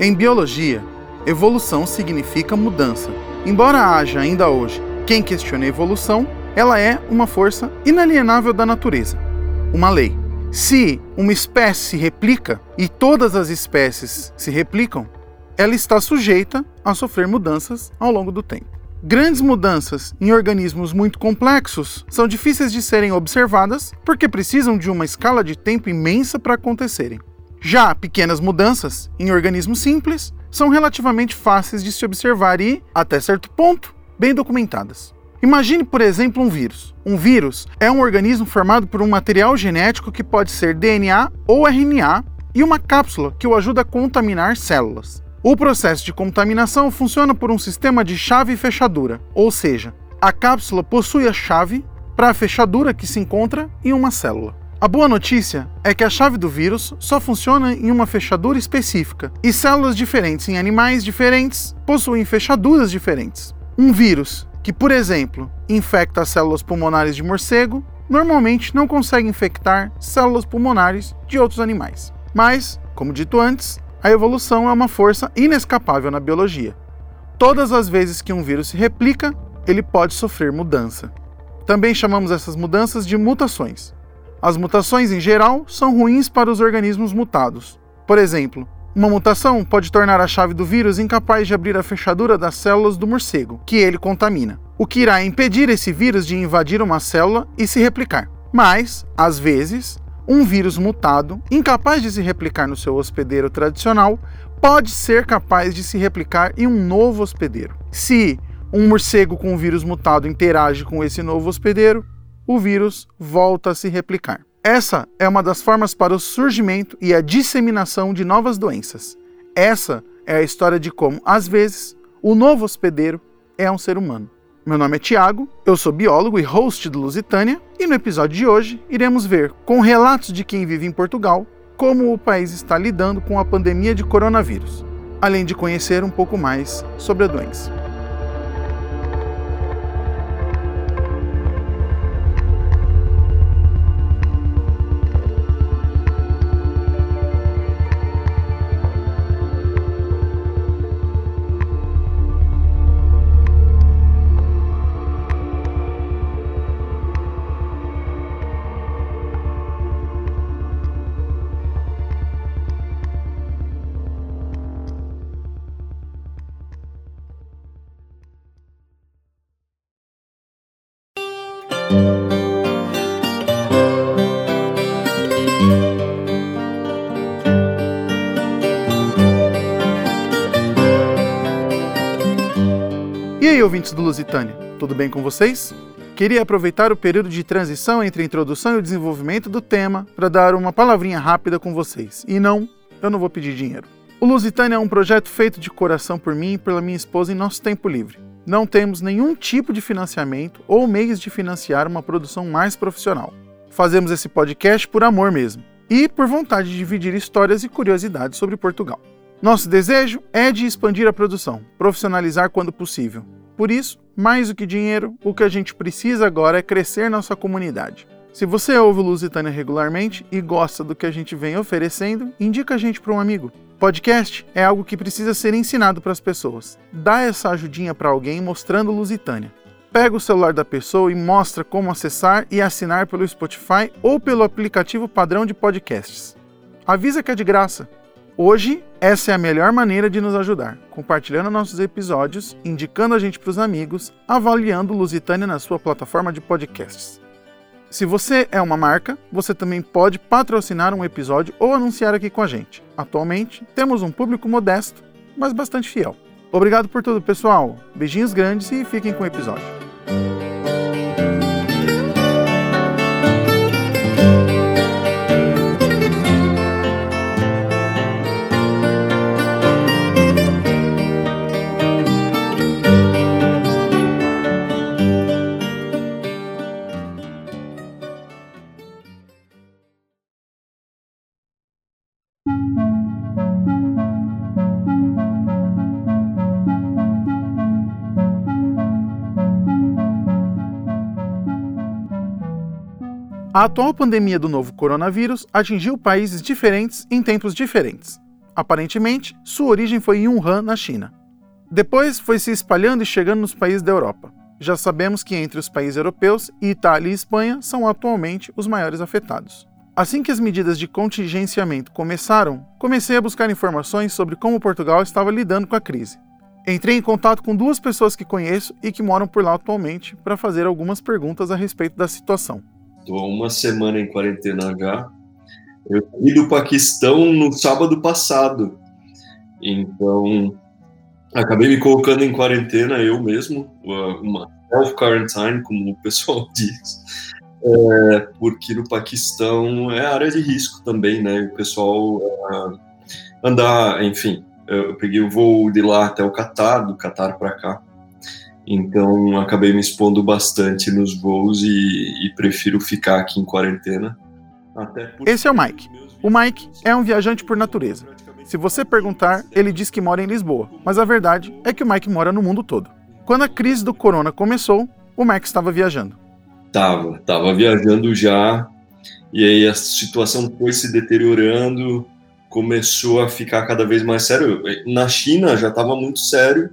Em biologia, evolução significa mudança. Embora haja ainda hoje quem questione a evolução, ela é uma força inalienável da natureza, uma lei. Se uma espécie se replica e todas as espécies se replicam, ela está sujeita a sofrer mudanças ao longo do tempo. Grandes mudanças em organismos muito complexos são difíceis de serem observadas porque precisam de uma escala de tempo imensa para acontecerem. Já pequenas mudanças em organismos simples são relativamente fáceis de se observar e, até certo ponto, bem documentadas. Imagine, por exemplo, um vírus. Um vírus é um organismo formado por um material genético que pode ser DNA ou RNA e uma cápsula que o ajuda a contaminar células. O processo de contaminação funciona por um sistema de chave e fechadura, ou seja, a cápsula possui a chave para a fechadura que se encontra em uma célula. A boa notícia é que a chave do vírus só funciona em uma fechadura específica, e células diferentes em animais diferentes possuem fechaduras diferentes. Um vírus que, por exemplo, infecta as células pulmonares de morcego, normalmente não consegue infectar células pulmonares de outros animais. Mas, como dito antes, a evolução é uma força inescapável na biologia. Todas as vezes que um vírus se replica, ele pode sofrer mudança. Também chamamos essas mudanças de mutações. As mutações, em geral, são ruins para os organismos mutados. Por exemplo, uma mutação pode tornar a chave do vírus incapaz de abrir a fechadura das células do morcego, que ele contamina, o que irá impedir esse vírus de invadir uma célula e se replicar. Mas, às vezes, um vírus mutado, incapaz de se replicar no seu hospedeiro tradicional, pode ser capaz de se replicar em um novo hospedeiro. Se um morcego com um vírus mutado interage com esse novo hospedeiro, o vírus volta a se replicar. Essa é uma das formas para o surgimento e a disseminação de novas doenças. Essa é a história de como, às vezes, o novo hospedeiro é um ser humano. Meu nome é Tiago, eu sou biólogo e host do Lusitânia, e no episódio de hoje iremos ver, com relatos de quem vive em Portugal, como o país está lidando com a pandemia de coronavírus, além de conhecer um pouco mais sobre a doença. E aí, ouvintes do Lusitânia, tudo bem com vocês? Queria aproveitar o período de transição entre a introdução e o desenvolvimento do tema para dar uma palavrinha rápida com vocês. E não, eu não vou pedir dinheiro. O Lusitânia é um projeto feito de coração por mim e pela minha esposa em nosso tempo livre. Não temos nenhum tipo de financiamento ou meios de financiar uma produção mais profissional. Fazemos esse podcast por amor mesmo e por vontade de dividir histórias e curiosidades sobre Portugal. Nosso desejo é de expandir a produção, profissionalizar quando possível. Por isso, mais do que dinheiro, o que a gente precisa agora é crescer nossa comunidade. Se você ouve o Lusitânia regularmente e gosta do que a gente vem oferecendo, indica a gente para um amigo. Podcast é algo que precisa ser ensinado para as pessoas. Dá essa ajudinha para alguém mostrando Lusitânia. Pega o celular da pessoa e mostra como acessar e assinar pelo Spotify ou pelo aplicativo padrão de podcasts. Avisa que é de graça. Hoje, essa é a melhor maneira de nos ajudar, compartilhando nossos episódios, indicando a gente para os amigos, avaliando Lusitânia na sua plataforma de podcasts. Se você é uma marca, você também pode patrocinar um episódio ou anunciar aqui com a gente. Atualmente, temos um público modesto, mas bastante fiel. Obrigado por tudo, pessoal. Beijinhos grandes e fiquem com o episódio. A atual pandemia do novo coronavírus atingiu países diferentes em tempos diferentes. Aparentemente, sua origem foi em Wuhan, na China. Depois foi se espalhando e chegando nos países da Europa. Já sabemos que entre os países europeus, Itália e Espanha são atualmente os maiores afetados. Assim que as medidas de contingenciamento começaram, comecei a buscar informações sobre como Portugal estava lidando com a crise. Entrei em contato com duas pessoas que conheço e que moram por lá atualmente para fazer algumas perguntas a respeito da situação. Estou há uma semana em quarentena já. Eu fui do Paquistão no sábado passado. Então, acabei me colocando em quarentena eu mesmo, uma self-quarantine, como o pessoal diz. É, porque no Paquistão é área de risco também, né? O pessoal uh, andar, enfim, eu peguei o voo de lá até o Catar, do Catar para cá. Então acabei me expondo bastante nos voos e, e prefiro ficar aqui em quarentena. Esse é o Mike. O Mike é um viajante por natureza. Se você perguntar, ele diz que mora em Lisboa, mas a verdade é que o Mike mora no mundo todo. Quando a crise do corona começou, o Mike estava viajando. Tava, tava viajando já, e aí a situação foi se deteriorando, começou a ficar cada vez mais sério. Na China já estava muito sério,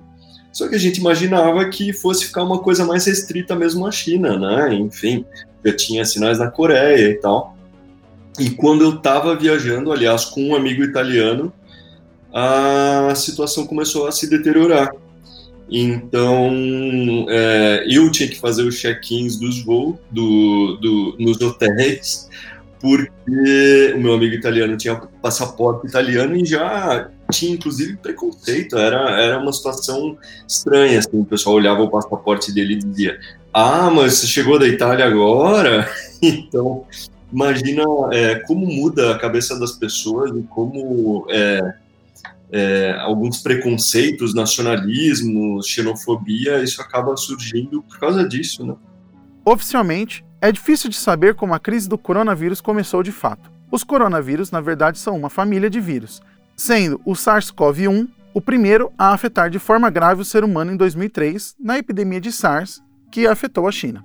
só que a gente imaginava que fosse ficar uma coisa mais restrita mesmo na China, né? Enfim, já tinha sinais na Coreia e tal. E quando eu estava viajando, aliás, com um amigo italiano, a situação começou a se deteriorar. Então, é, eu tinha que fazer os check-ins dos voos, do, do, nos hotéis, porque o meu amigo italiano tinha passaporte italiano e já tinha inclusive preconceito, era, era uma situação estranha, assim, o pessoal olhava o passaporte dele e dizia, ah, mas você chegou da Itália agora? então, imagina é, como muda a cabeça das pessoas e como é, é, alguns preconceitos, nacionalismo, xenofobia, isso acaba surgindo por causa disso, né? Oficialmente, é difícil de saber como a crise do coronavírus começou de fato. Os coronavírus, na verdade, são uma família de vírus, sendo o SARS-CoV-1 o primeiro a afetar de forma grave o ser humano em 2003, na epidemia de SARS, que afetou a China.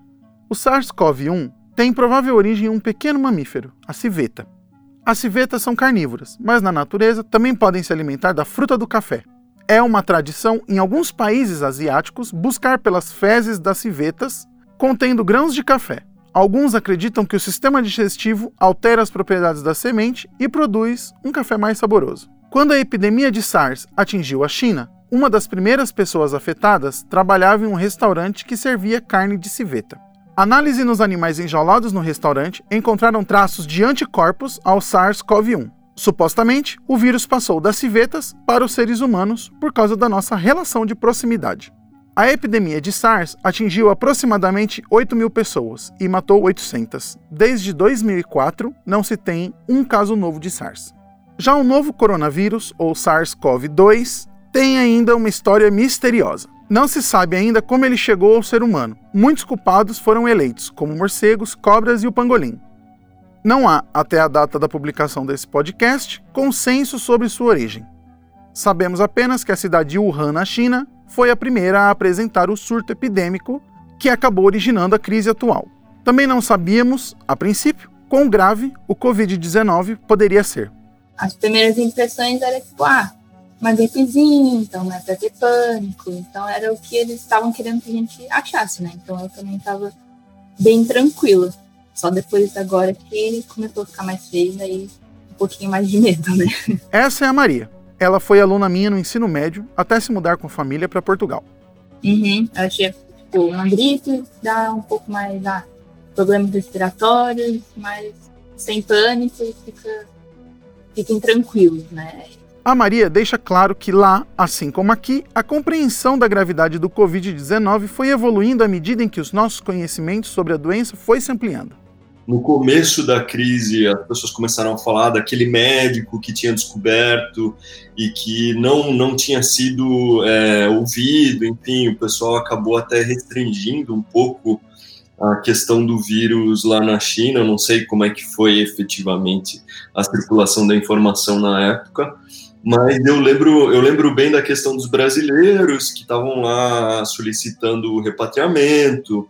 O SARS-CoV-1 tem provável origem em um pequeno mamífero, a civeta. As civetas são carnívoras, mas na natureza também podem se alimentar da fruta do café. É uma tradição em alguns países asiáticos buscar pelas fezes das civetas contendo grãos de café, Alguns acreditam que o sistema digestivo altera as propriedades da semente e produz um café mais saboroso. Quando a epidemia de SARS atingiu a China, uma das primeiras pessoas afetadas trabalhava em um restaurante que servia carne de civeta. Análise nos animais enjaulados no restaurante encontraram traços de anticorpos ao SARS-CoV-1. Supostamente, o vírus passou das civetas para os seres humanos por causa da nossa relação de proximidade. A epidemia de SARS atingiu aproximadamente 8 mil pessoas e matou 800. Desde 2004, não se tem um caso novo de SARS. Já o novo coronavírus, ou SARS-CoV-2, tem ainda uma história misteriosa. Não se sabe ainda como ele chegou ao ser humano. Muitos culpados foram eleitos, como morcegos, cobras e o pangolim. Não há, até a data da publicação desse podcast, consenso sobre sua origem. Sabemos apenas que a cidade de Wuhan, na China, foi a primeira a apresentar o surto epidêmico que acabou originando a crise atual. Também não sabíamos, a princípio, quão grave o Covid-19 poderia ser. As primeiras impressões eram tipo, ah, uma gripezinha, então não é pra ter pânico. Então era o que eles estavam querendo que a gente achasse, né? Então eu também estava bem tranquila. Só depois agora que começou a ficar mais feio, aí um pouquinho mais de medo, né? Essa é a Maria. Ela foi aluna minha no ensino médio até se mudar com a família para Portugal. Uhum. Ela tinha tipo, uma gripe, dá um pouco mais ah, problemas respiratórios, mas sem pânico e fica, fiquem tranquilos, né? A Maria deixa claro que lá, assim como aqui, a compreensão da gravidade do Covid-19 foi evoluindo à medida em que os nossos conhecimentos sobre a doença foi se ampliando no começo da crise, as pessoas começaram a falar daquele médico que tinha descoberto e que não, não tinha sido é, ouvido, enfim, o pessoal acabou até restringindo um pouco a questão do vírus lá na China, não sei como é que foi efetivamente a circulação da informação na época, mas eu lembro, eu lembro bem da questão dos brasileiros que estavam lá solicitando o repatriamento,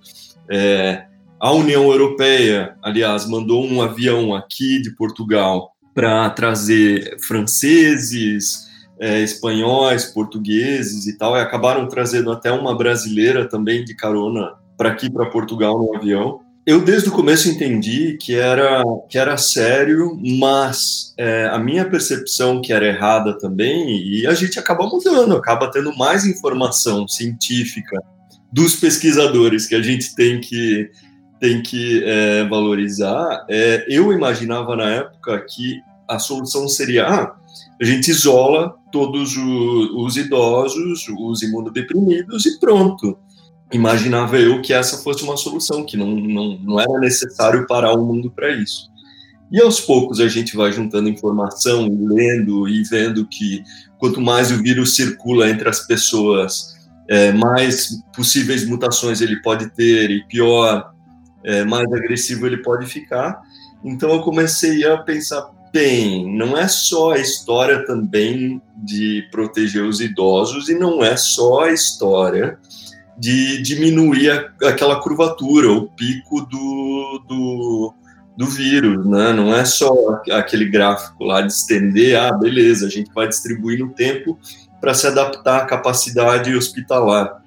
é, a União Europeia, aliás, mandou um avião aqui de Portugal para trazer franceses, é, espanhóis, portugueses e tal, e acabaram trazendo até uma brasileira também de carona para aqui, para Portugal, no avião. Eu desde o começo entendi que era que era sério, mas é, a minha percepção que era errada também e a gente acaba mudando, acaba tendo mais informação científica dos pesquisadores que a gente tem que tem que é, valorizar. É, eu imaginava na época que a solução seria ah, a gente isola todos os, os idosos, os imunodeprimidos e pronto imaginava eu que essa fosse uma solução, que não, não, não era necessário parar o mundo para isso. E aos poucos a gente vai juntando informação, lendo e vendo que quanto mais o vírus circula entre as pessoas, é, mais possíveis mutações ele pode ter e pior, é, mais agressivo ele pode ficar. Então eu comecei a pensar, bem, não é só a história também de proteger os idosos e não é só a história de diminuir a, aquela curvatura, o pico do, do, do, vírus, né? Não é só aquele gráfico lá de estender, ah, beleza, a gente vai distribuir no tempo para se adaptar à capacidade hospitalar.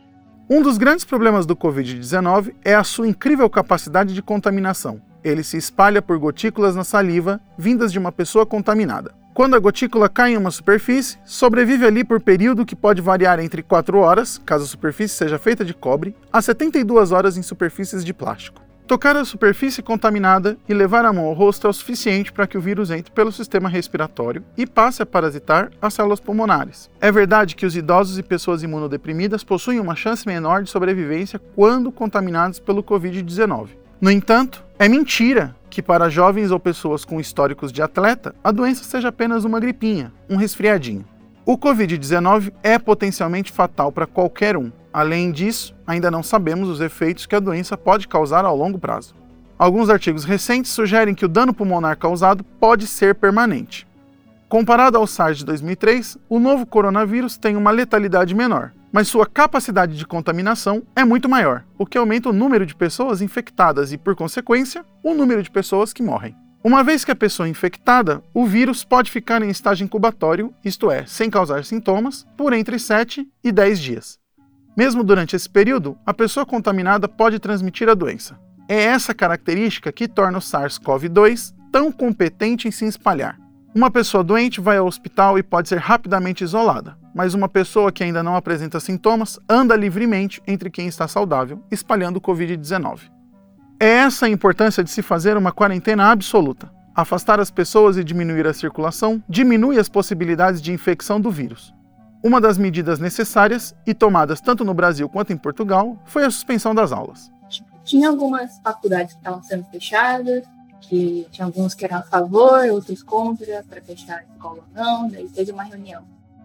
Um dos grandes problemas do Covid-19 é a sua incrível capacidade de contaminação. Ele se espalha por gotículas na saliva vindas de uma pessoa contaminada. Quando a gotícula cai em uma superfície, sobrevive ali por período que pode variar entre 4 horas, caso a superfície seja feita de cobre, a 72 horas em superfícies de plástico. Tocar a superfície contaminada e levar a mão ao rosto é o suficiente para que o vírus entre pelo sistema respiratório e passe a parasitar as células pulmonares. É verdade que os idosos e pessoas imunodeprimidas possuem uma chance menor de sobrevivência quando contaminados pelo Covid-19. No entanto, é mentira que para jovens ou pessoas com históricos de atleta, a doença seja apenas uma gripinha, um resfriadinho. O Covid-19 é potencialmente fatal para qualquer um. Além disso, ainda não sabemos os efeitos que a doença pode causar ao longo prazo. Alguns artigos recentes sugerem que o dano pulmonar causado pode ser permanente. Comparado ao SARS de 2003, o novo coronavírus tem uma letalidade menor, mas sua capacidade de contaminação é muito maior, o que aumenta o número de pessoas infectadas e, por consequência, o número de pessoas que morrem. Uma vez que a pessoa é infectada, o vírus pode ficar em estágio incubatório, isto é, sem causar sintomas, por entre 7 e 10 dias. Mesmo durante esse período, a pessoa contaminada pode transmitir a doença. É essa característica que torna o SARS-CoV-2 tão competente em se espalhar. Uma pessoa doente vai ao hospital e pode ser rapidamente isolada, mas uma pessoa que ainda não apresenta sintomas anda livremente entre quem está saudável, espalhando o Covid-19. É essa a importância de se fazer uma quarentena absoluta. Afastar as pessoas e diminuir a circulação diminui as possibilidades de infecção do vírus. Uma das medidas necessárias e tomadas tanto no Brasil quanto em Portugal foi a suspensão das aulas. Tinha algumas faculdades que estavam sendo fechadas, que tinha alguns que eram a favor, outros contra, para fechar a escola ou não. Daí teve uma reunião.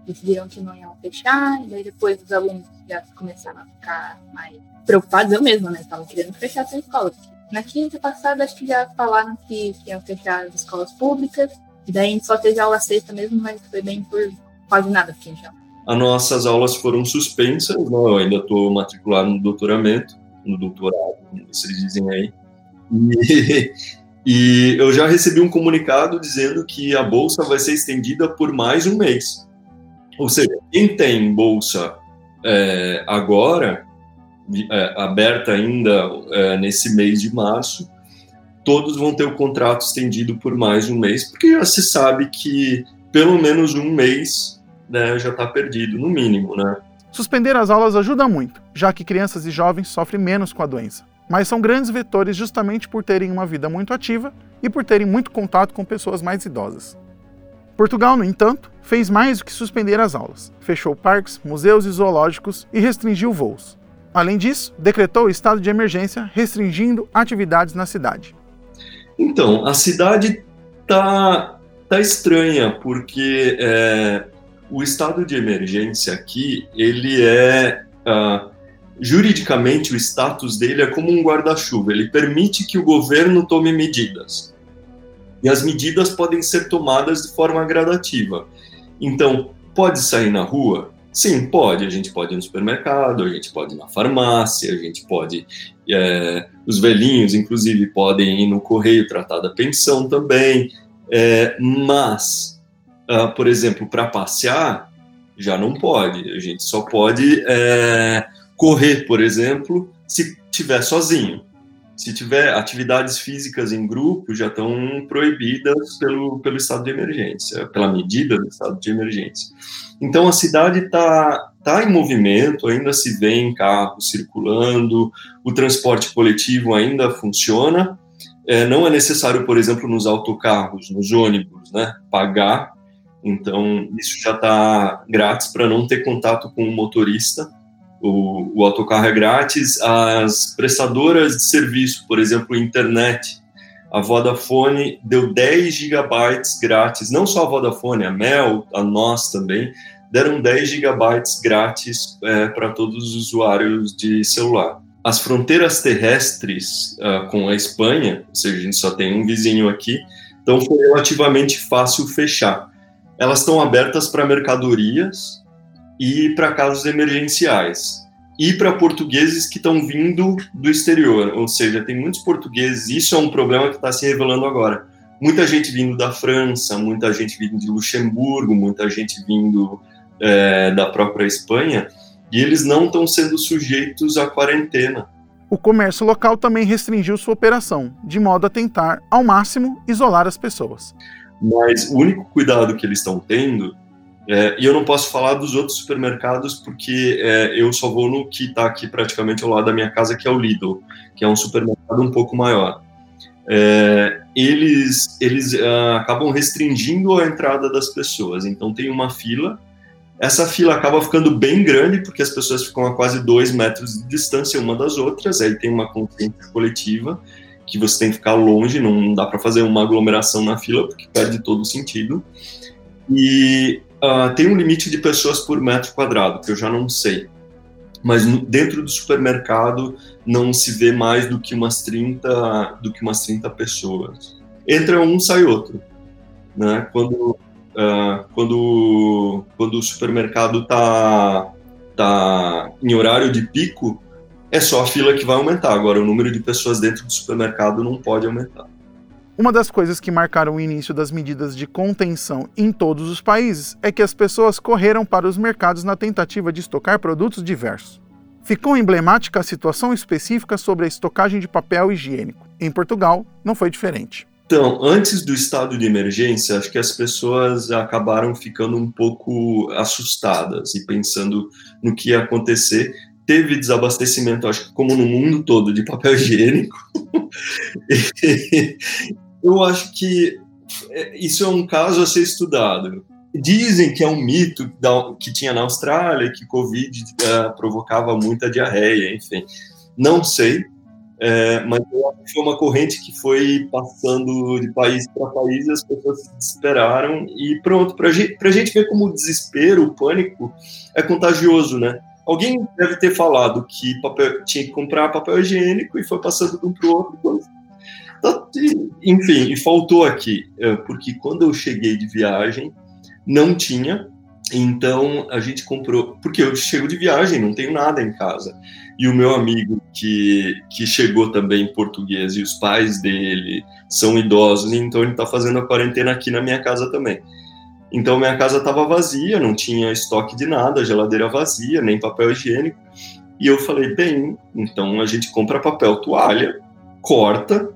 Decidiram que não iam fechar, e daí depois os alunos já começaram a ficar mais preocupados. Eu mesma, né? Estavam querendo fechar essa escola. Na quinta passada, acho que já falaram que, que iam fechar as escolas públicas. E daí a gente só teve aula sexta mesmo, mas foi bem por quase nada aqui já. As nossas aulas foram suspensas, né? eu ainda estou matriculado no doutoramento, no doutorado, como vocês dizem aí. E, e eu já recebi um comunicado dizendo que a bolsa vai ser estendida por mais um mês. Ou seja, quem tem bolsa é, agora, é, aberta ainda é, nesse mês de março, todos vão ter o contrato estendido por mais um mês, porque já se sabe que pelo menos um mês né, já está perdido, no mínimo, né? Suspender as aulas ajuda muito, já que crianças e jovens sofrem menos com a doença mas são grandes vetores justamente por terem uma vida muito ativa e por terem muito contato com pessoas mais idosas. Portugal, no entanto, fez mais do que suspender as aulas. Fechou parques, museus e zoológicos e restringiu voos. Além disso, decretou o estado de emergência, restringindo atividades na cidade. Então, a cidade tá, tá estranha, porque é, o estado de emergência aqui, ele é... Uh, juridicamente o status dele é como um guarda-chuva, ele permite que o governo tome medidas. E as medidas podem ser tomadas de forma gradativa. Então, pode sair na rua? Sim, pode. A gente pode ir no supermercado, a gente pode ir na farmácia, a gente pode. É, os velhinhos, inclusive, podem ir no correio tratar da pensão também. É, mas, uh, por exemplo, para passear, já não pode. A gente só pode é, correr, por exemplo, se tiver sozinho. Se tiver atividades físicas em grupo, já estão proibidas pelo, pelo estado de emergência, pela medida do estado de emergência. Então a cidade está tá em movimento, ainda se vê carros circulando, o transporte coletivo ainda funciona. É, não é necessário, por exemplo, nos autocarros, nos ônibus, né, pagar. Então isso já está grátis para não ter contato com o motorista o, o autocarro é grátis, as prestadoras de serviço, por exemplo, internet, a Vodafone deu 10 gigabytes grátis, não só a Vodafone, a Mel, a nós também, deram 10 gigabytes grátis é, para todos os usuários de celular. As fronteiras terrestres uh, com a Espanha, ou seja, a gente só tem um vizinho aqui, então foi relativamente fácil fechar. Elas estão abertas para mercadorias, e para casos emergenciais. E para portugueses que estão vindo do exterior, ou seja, tem muitos portugueses, isso é um problema que está se revelando agora. Muita gente vindo da França, muita gente vindo de Luxemburgo, muita gente vindo é, da própria Espanha, e eles não estão sendo sujeitos à quarentena. O comércio local também restringiu sua operação, de modo a tentar, ao máximo, isolar as pessoas. Mas o único cuidado que eles estão tendo é, e eu não posso falar dos outros supermercados porque é, eu só vou no que está aqui praticamente ao lado da minha casa, que é o Lidl, que é um supermercado um pouco maior. É, eles eles uh, acabam restringindo a entrada das pessoas. Então tem uma fila. Essa fila acaba ficando bem grande porque as pessoas ficam a quase dois metros de distância uma das outras. Aí tem uma consciência coletiva que você tem que ficar longe, não dá para fazer uma aglomeração na fila porque perde todo o sentido. E uh, tem um limite de pessoas por metro quadrado, que eu já não sei. Mas no, dentro do supermercado não se vê mais do que umas 30, do que umas 30 pessoas. Entra um, sai outro. Né? Quando, uh, quando, quando o supermercado está tá em horário de pico, é só a fila que vai aumentar. Agora, o número de pessoas dentro do supermercado não pode aumentar. Uma das coisas que marcaram o início das medidas de contenção em todos os países é que as pessoas correram para os mercados na tentativa de estocar produtos diversos. Ficou emblemática a situação específica sobre a estocagem de papel higiênico. Em Portugal, não foi diferente. Então, antes do estado de emergência, acho que as pessoas acabaram ficando um pouco assustadas e pensando no que ia acontecer. Teve desabastecimento, acho que como no mundo todo, de papel higiênico. eu acho que é, isso é um caso a ser estudado. Dizem que é um mito que tinha na Austrália, que Covid uh, provocava muita diarreia, enfim. Não sei, é, mas foi uma corrente que foi passando de país para país as pessoas se desesperaram e pronto. Para gente, a gente ver como o desespero, o pânico é contagioso, né? Alguém deve ter falado que papel, tinha que comprar papel higiênico e foi passando de um para o outro. Enfim, e faltou aqui, é, porque quando eu cheguei de viagem, não tinha, então a gente comprou, porque eu chego de viagem, não tenho nada em casa. E o meu amigo que, que chegou também português e os pais dele são idosos, então ele está fazendo a quarentena aqui na minha casa também. Então minha casa estava vazia, não tinha estoque de nada, geladeira vazia, nem papel higiênico. E eu falei, bem, então a gente compra papel toalha, corta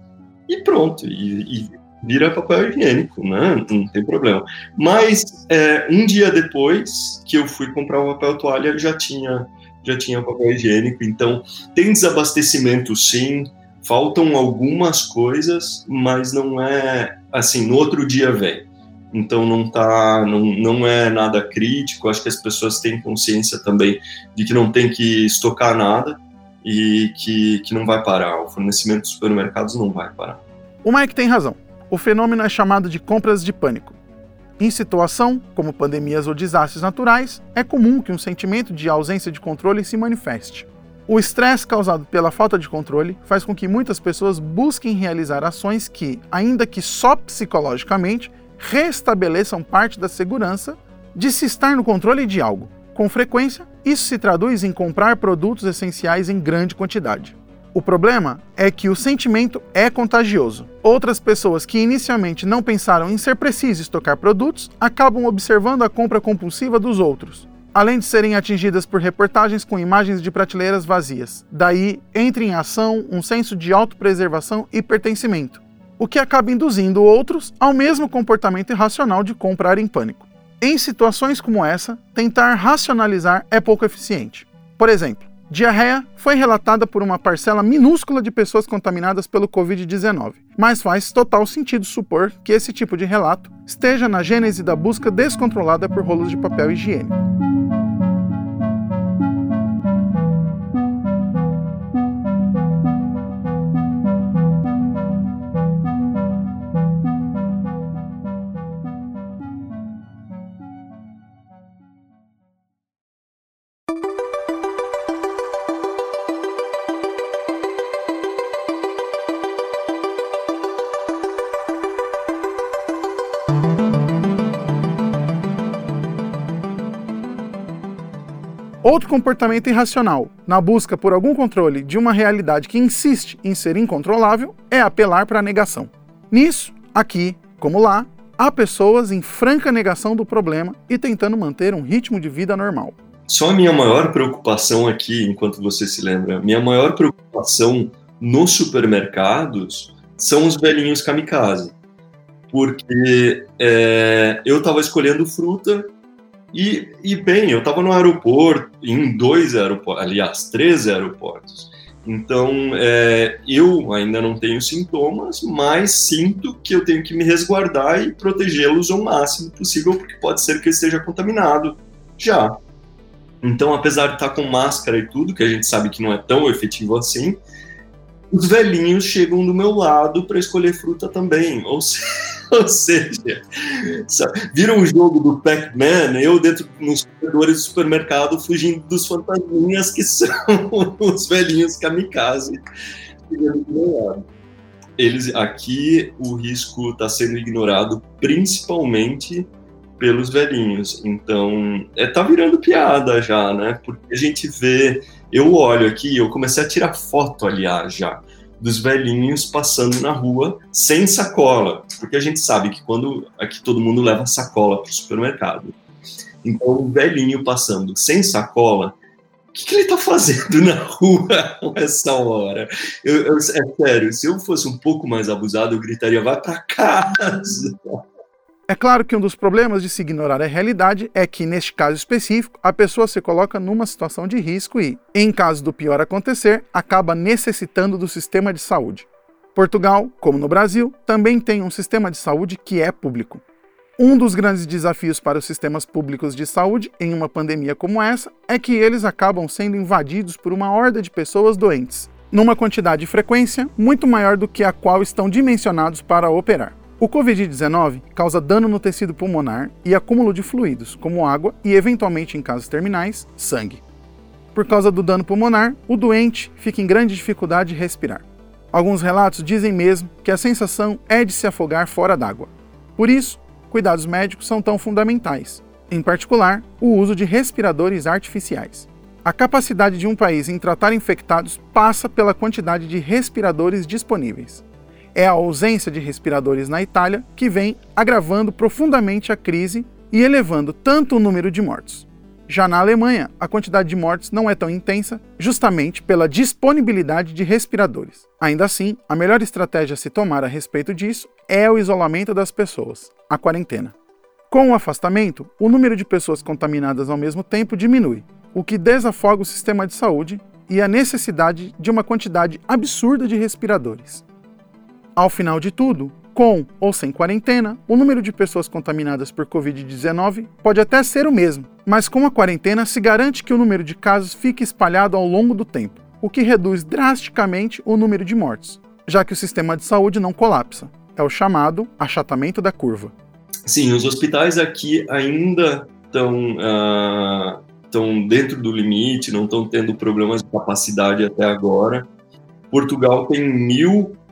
e pronto, e, e vira papel higiênico, né? Não tem problema. Mas é, um dia depois que eu fui comprar o papel toalha, já tinha já tinha papel higiênico. Então tem desabastecimento, sim. Faltam algumas coisas, mas não é assim. No outro dia vem. Então não tá, não, não é nada crítico. Acho que as pessoas têm consciência também de que não tem que estocar nada e que, que não vai parar. O fornecimento dos supermercados não vai parar. O Mike tem razão. O fenômeno é chamado de compras de pânico. Em situação, como pandemias ou desastres naturais, é comum que um sentimento de ausência de controle se manifeste. O estresse causado pela falta de controle faz com que muitas pessoas busquem realizar ações que, ainda que só psicologicamente, restabeleçam parte da segurança de se estar no controle de algo. Com frequência, isso se traduz em comprar produtos essenciais em grande quantidade. O problema é que o sentimento é contagioso. Outras pessoas que inicialmente não pensaram em ser preciso estocar produtos acabam observando a compra compulsiva dos outros, além de serem atingidas por reportagens com imagens de prateleiras vazias. Daí entra em ação um senso de autopreservação e pertencimento, o que acaba induzindo outros ao mesmo comportamento irracional de comprar em pânico. Em situações como essa, tentar racionalizar é pouco eficiente. Por exemplo, diarreia foi relatada por uma parcela minúscula de pessoas contaminadas pelo Covid-19, mas faz total sentido supor que esse tipo de relato esteja na gênese da busca descontrolada por rolos de papel higiênico. Outro comportamento irracional, na busca por algum controle de uma realidade que insiste em ser incontrolável, é apelar para a negação. Nisso, aqui, como lá, há pessoas em franca negação do problema e tentando manter um ritmo de vida normal. Só a minha maior preocupação aqui, enquanto você se lembra, minha maior preocupação nos supermercados são os velhinhos kamikaze. Porque é, eu estava escolhendo fruta e, e bem, eu estava no aeroporto, em dois aeroportos, aliás, três aeroportos. Então, é, eu ainda não tenho sintomas, mas sinto que eu tenho que me resguardar e protegê-los o máximo possível, porque pode ser que eu esteja contaminado já. Então, apesar de estar com máscara e tudo, que a gente sabe que não é tão efetivo assim, os velhinhos chegam do meu lado para escolher fruta também. Ou seja, ou seja vira um jogo do Pac-Man, eu dentro nos corredores do supermercado fugindo dos fantasminhas que são os velhinhos kamikaze. Eles aqui o risco está sendo ignorado principalmente pelos velhinhos. Então, é, tá virando piada já, né? Porque a gente vê eu olho aqui, eu comecei a tirar foto, aliás, já, dos velhinhos passando na rua sem sacola, porque a gente sabe que quando aqui todo mundo leva sacola para o supermercado. Então, o velhinho passando sem sacola, o que, que ele está fazendo na rua essa hora? Eu, eu, é sério, se eu fosse um pouco mais abusado, eu gritaria: vai para casa. É claro que um dos problemas de se ignorar a realidade é que, neste caso específico, a pessoa se coloca numa situação de risco e, em caso do pior acontecer, acaba necessitando do sistema de saúde. Portugal, como no Brasil, também tem um sistema de saúde que é público. Um dos grandes desafios para os sistemas públicos de saúde em uma pandemia como essa é que eles acabam sendo invadidos por uma horda de pessoas doentes, numa quantidade e frequência muito maior do que a qual estão dimensionados para operar. O Covid-19 causa dano no tecido pulmonar e acúmulo de fluidos, como água e, eventualmente em casos terminais, sangue. Por causa do dano pulmonar, o doente fica em grande dificuldade de respirar. Alguns relatos dizem mesmo que a sensação é de se afogar fora d'água. Por isso, cuidados médicos são tão fundamentais, em particular, o uso de respiradores artificiais. A capacidade de um país em tratar infectados passa pela quantidade de respiradores disponíveis é a ausência de respiradores na Itália que vem agravando profundamente a crise e elevando tanto o número de mortos. Já na Alemanha, a quantidade de mortes não é tão intensa, justamente pela disponibilidade de respiradores. Ainda assim, a melhor estratégia a se tomar a respeito disso é o isolamento das pessoas, a quarentena. Com o afastamento, o número de pessoas contaminadas ao mesmo tempo diminui, o que desafoga o sistema de saúde e a necessidade de uma quantidade absurda de respiradores. Ao final de tudo, com ou sem quarentena, o número de pessoas contaminadas por Covid-19 pode até ser o mesmo, mas com a quarentena se garante que o número de casos fique espalhado ao longo do tempo, o que reduz drasticamente o número de mortes, já que o sistema de saúde não colapsa. É o chamado achatamento da curva. Sim, os hospitais aqui ainda estão uh, estão dentro do limite, não estão tendo problemas de capacidade até agora. Portugal tem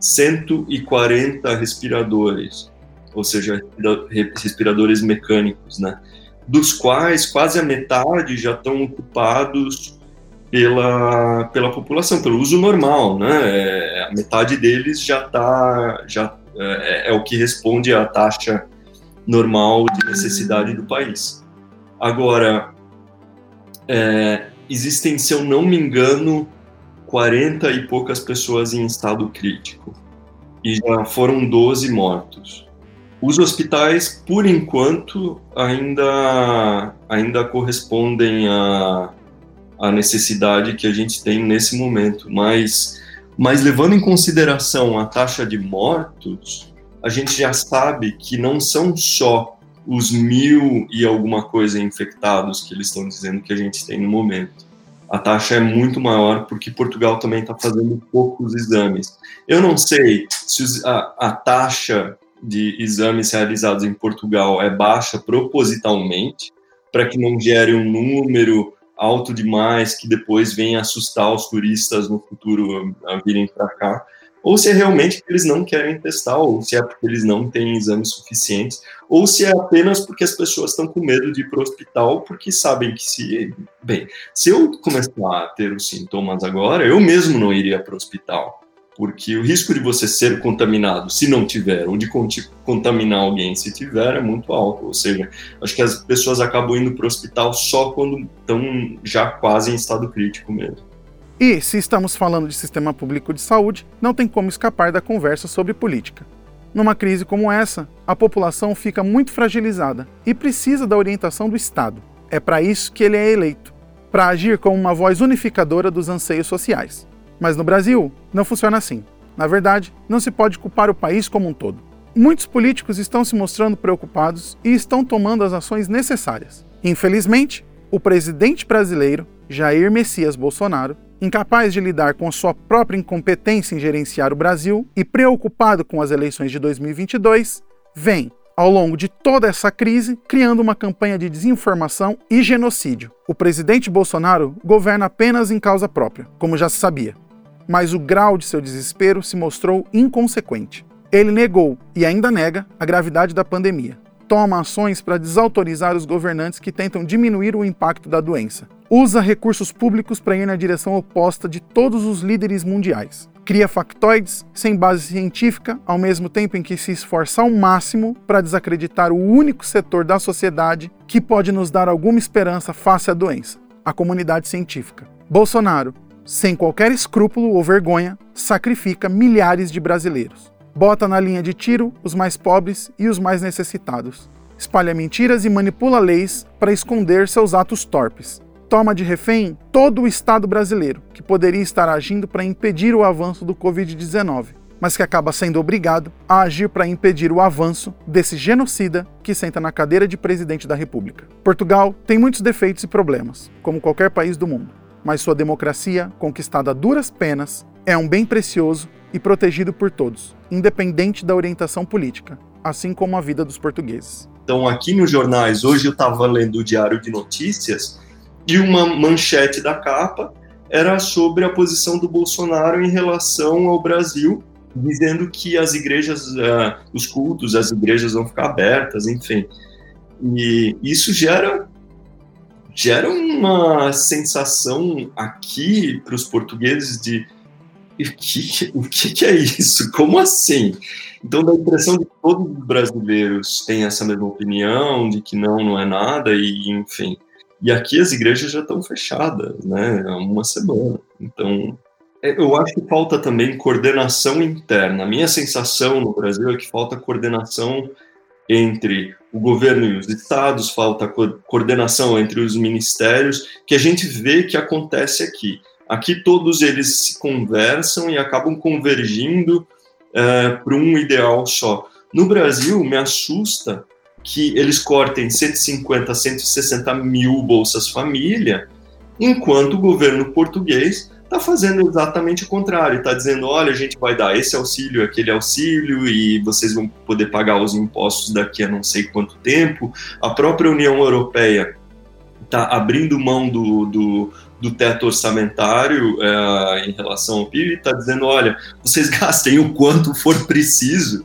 1.140 respiradores, ou seja, respiradores mecânicos, né? Dos quais quase a metade já estão ocupados pela, pela população, pelo uso normal, né? É, a metade deles já está já é, é, o que responde à taxa normal de necessidade do país. Agora, é, existem, se eu não me engano, 40 e poucas pessoas em estado crítico. E já foram 12 mortos. Os hospitais, por enquanto, ainda, ainda correspondem à, à necessidade que a gente tem nesse momento, mas, mas levando em consideração a taxa de mortos, a gente já sabe que não são só os mil e alguma coisa infectados que eles estão dizendo que a gente tem no momento a taxa é muito maior porque Portugal também está fazendo poucos exames. Eu não sei se a, a, taxa de exames realizados em Portugal é baixa propositalmente, para que não gere um número alto demais que depois venha assustar os turistas no futuro a virem para cá, ou se é realmente que eles não querem testar, ou se é porque eles não têm exames suficientes, ou se é apenas porque as pessoas estão com medo de ir para o hospital porque sabem que se, bem, se eu começar a ter os sintomas agora, eu mesmo não iria para o hospital, porque o risco de você ser contaminado, se não tiver, ou de contaminar alguém se tiver, é muito alto. Ou seja, acho que as pessoas acabam indo para o hospital só quando estão já quase em estado crítico mesmo. E, se estamos falando de sistema público de saúde, não tem como escapar da conversa sobre política. Numa crise como essa, a população fica muito fragilizada e precisa da orientação do Estado. É para isso que ele é eleito para agir como uma voz unificadora dos anseios sociais. Mas no Brasil, não funciona assim. Na verdade, não se pode culpar o país como um todo. Muitos políticos estão se mostrando preocupados e estão tomando as ações necessárias. Infelizmente, o presidente brasileiro, Jair Messias Bolsonaro, incapaz de lidar com sua própria incompetência em gerenciar o Brasil e preocupado com as eleições de 2022, vem, ao longo de toda essa crise, criando uma campanha de desinformação e genocídio. O presidente Bolsonaro governa apenas em causa própria, como já se sabia, mas o grau de seu desespero se mostrou inconsequente. Ele negou e ainda nega a gravidade da pandemia. Toma ações para desautorizar os governantes que tentam diminuir o impacto da doença usa recursos públicos para ir na direção oposta de todos os líderes mundiais. Cria factoides sem base científica, ao mesmo tempo em que se esforça ao máximo para desacreditar o único setor da sociedade que pode nos dar alguma esperança face à doença: a comunidade científica. Bolsonaro, sem qualquer escrúpulo ou vergonha, sacrifica milhares de brasileiros. Bota na linha de tiro os mais pobres e os mais necessitados. Espalha mentiras e manipula leis para esconder seus atos torpes toma de refém todo o Estado brasileiro, que poderia estar agindo para impedir o avanço do Covid-19, mas que acaba sendo obrigado a agir para impedir o avanço desse genocida que senta na cadeira de presidente da República. Portugal tem muitos defeitos e problemas, como qualquer país do mundo, mas sua democracia, conquistada a duras penas, é um bem precioso e protegido por todos, independente da orientação política, assim como a vida dos portugueses. Então, aqui nos jornais, hoje eu estava lendo o Diário de Notícias e uma manchete da capa era sobre a posição do Bolsonaro em relação ao Brasil, dizendo que as igrejas, uh, os cultos, as igrejas vão ficar abertas, enfim. E isso gera gera uma sensação aqui para os portugueses de o que, o que é isso? Como assim? Então dá a impressão de que todos os brasileiros têm essa mesma opinião, de que não, não é nada, e enfim. E aqui as igrejas já estão fechadas, né? Há uma semana. Então, é, eu acho que falta também coordenação interna. A minha sensação no Brasil é que falta coordenação entre o governo e os estados, falta coordenação entre os ministérios, que a gente vê que acontece aqui. Aqui todos eles se conversam e acabam convergindo é, para um ideal só. No Brasil, me assusta que eles cortem 150, 160 mil bolsas família, enquanto o governo português está fazendo exatamente o contrário, está dizendo, olha, a gente vai dar esse auxílio, aquele auxílio, e vocês vão poder pagar os impostos daqui a não sei quanto tempo. A própria União Europeia está abrindo mão do, do, do teto orçamentário é, em relação ao PIB, está dizendo, olha, vocês gastem o quanto for preciso,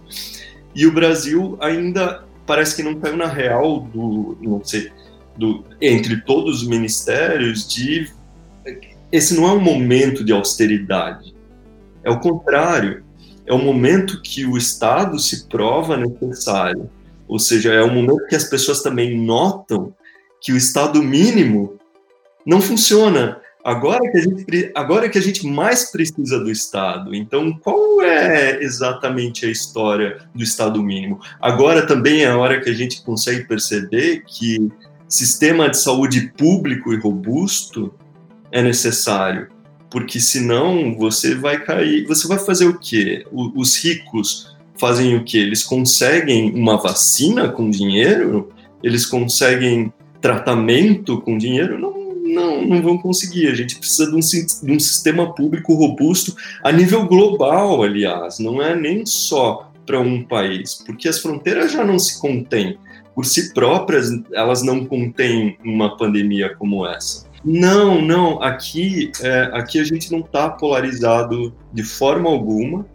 e o Brasil ainda parece que não caiu na real do, não sei, do, entre todos os ministérios de esse não é um momento de austeridade. É o contrário. É o momento que o Estado se prova necessário. Ou seja, é o momento que as pessoas também notam que o Estado mínimo não funciona. Agora que, a gente, agora que a gente mais precisa do Estado. Então, qual é exatamente a história do Estado mínimo? Agora também é a hora que a gente consegue perceber que sistema de saúde público e robusto é necessário, porque senão você vai cair. Você vai fazer o quê? os ricos fazem o quê? Eles conseguem uma vacina com dinheiro? Eles conseguem tratamento com dinheiro? Não não, não vão conseguir. A gente precisa de um, de um sistema público robusto a nível global, aliás, não é nem só para um país, porque as fronteiras já não se contêm. Por si próprias, elas não contêm uma pandemia como essa. Não, não, aqui, é, aqui a gente não está polarizado de forma alguma.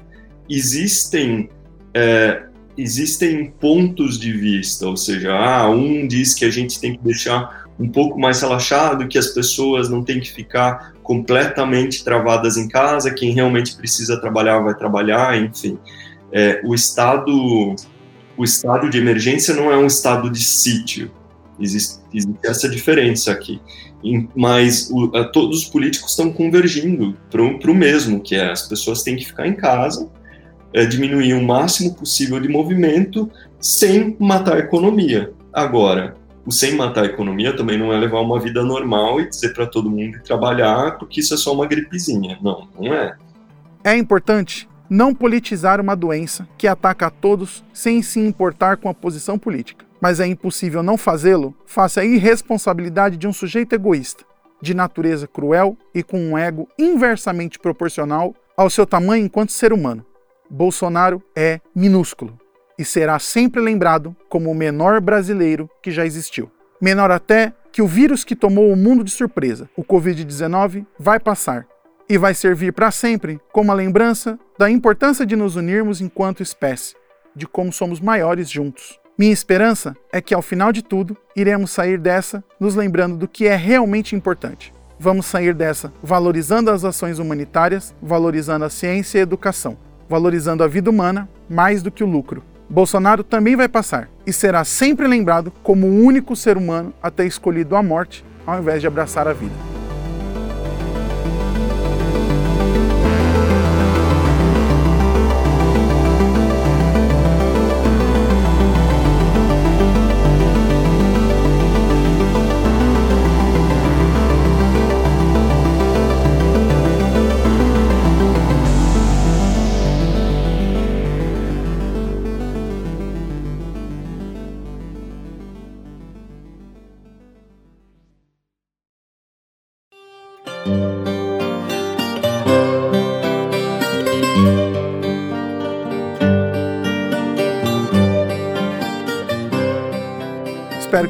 Existem é, existem pontos de vista, ou seja, ah, um diz que a gente tem que deixar um pouco mais relaxado, que as pessoas não têm que ficar completamente travadas em casa, quem realmente precisa trabalhar vai trabalhar, enfim. É, o estado o estado de emergência não é um estado de sítio, existe, existe essa diferença aqui. Mas o, a, todos os políticos estão convergindo para o mesmo, que é as pessoas têm que ficar em casa, é, diminuir o máximo possível de movimento sem matar a economia. Agora, o sem matar a economia também não é levar uma vida normal e dizer para todo mundo trabalhar porque isso é só uma gripezinha. Não, não é. É importante não politizar uma doença que ataca a todos sem se importar com a posição política. Mas é impossível não fazê-lo face à irresponsabilidade de um sujeito egoísta, de natureza cruel e com um ego inversamente proporcional ao seu tamanho enquanto ser humano. Bolsonaro é minúsculo e será sempre lembrado como o menor brasileiro que já existiu. Menor até que o vírus que tomou o mundo de surpresa, o Covid-19, vai passar e vai servir para sempre como a lembrança da importância de nos unirmos enquanto espécie, de como somos maiores juntos. Minha esperança é que ao final de tudo iremos sair dessa nos lembrando do que é realmente importante. Vamos sair dessa valorizando as ações humanitárias, valorizando a ciência e a educação, valorizando a vida humana mais do que o lucro Bolsonaro também vai passar e será sempre lembrado como o único ser humano a ter escolhido a morte ao invés de abraçar a vida.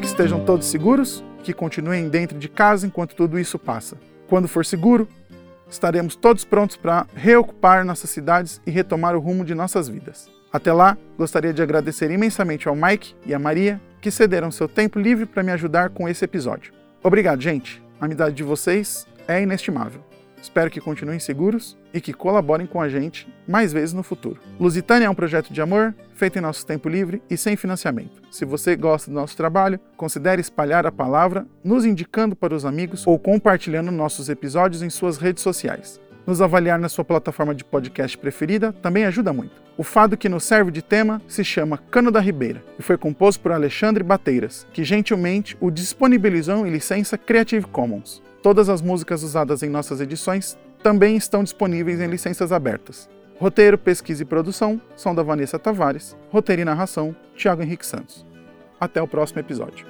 Que estejam todos seguros, que continuem dentro de casa enquanto tudo isso passa. Quando for seguro, estaremos todos prontos para reocupar nossas cidades e retomar o rumo de nossas vidas. Até lá, gostaria de agradecer imensamente ao Mike e à Maria que cederam seu tempo livre para me ajudar com esse episódio. Obrigado, gente. A amizade de vocês é inestimável. Espero que continuem seguros e que colaborem com a gente mais vezes no futuro. Lusitânia é um projeto de amor feito em nosso tempo livre e sem financiamento. Se você gosta do nosso trabalho, considere espalhar a palavra, nos indicando para os amigos ou compartilhando nossos episódios em suas redes sociais. Nos avaliar na sua plataforma de podcast preferida também ajuda muito. O fado que nos serve de tema se chama Cano da Ribeira e foi composto por Alexandre Bateiras, que gentilmente o disponibilizou em licença Creative Commons. Todas as músicas usadas em nossas edições também estão disponíveis em licenças abertas. Roteiro, pesquisa e produção são da Vanessa Tavares. Roteiro e narração, Thiago Henrique Santos. Até o próximo episódio.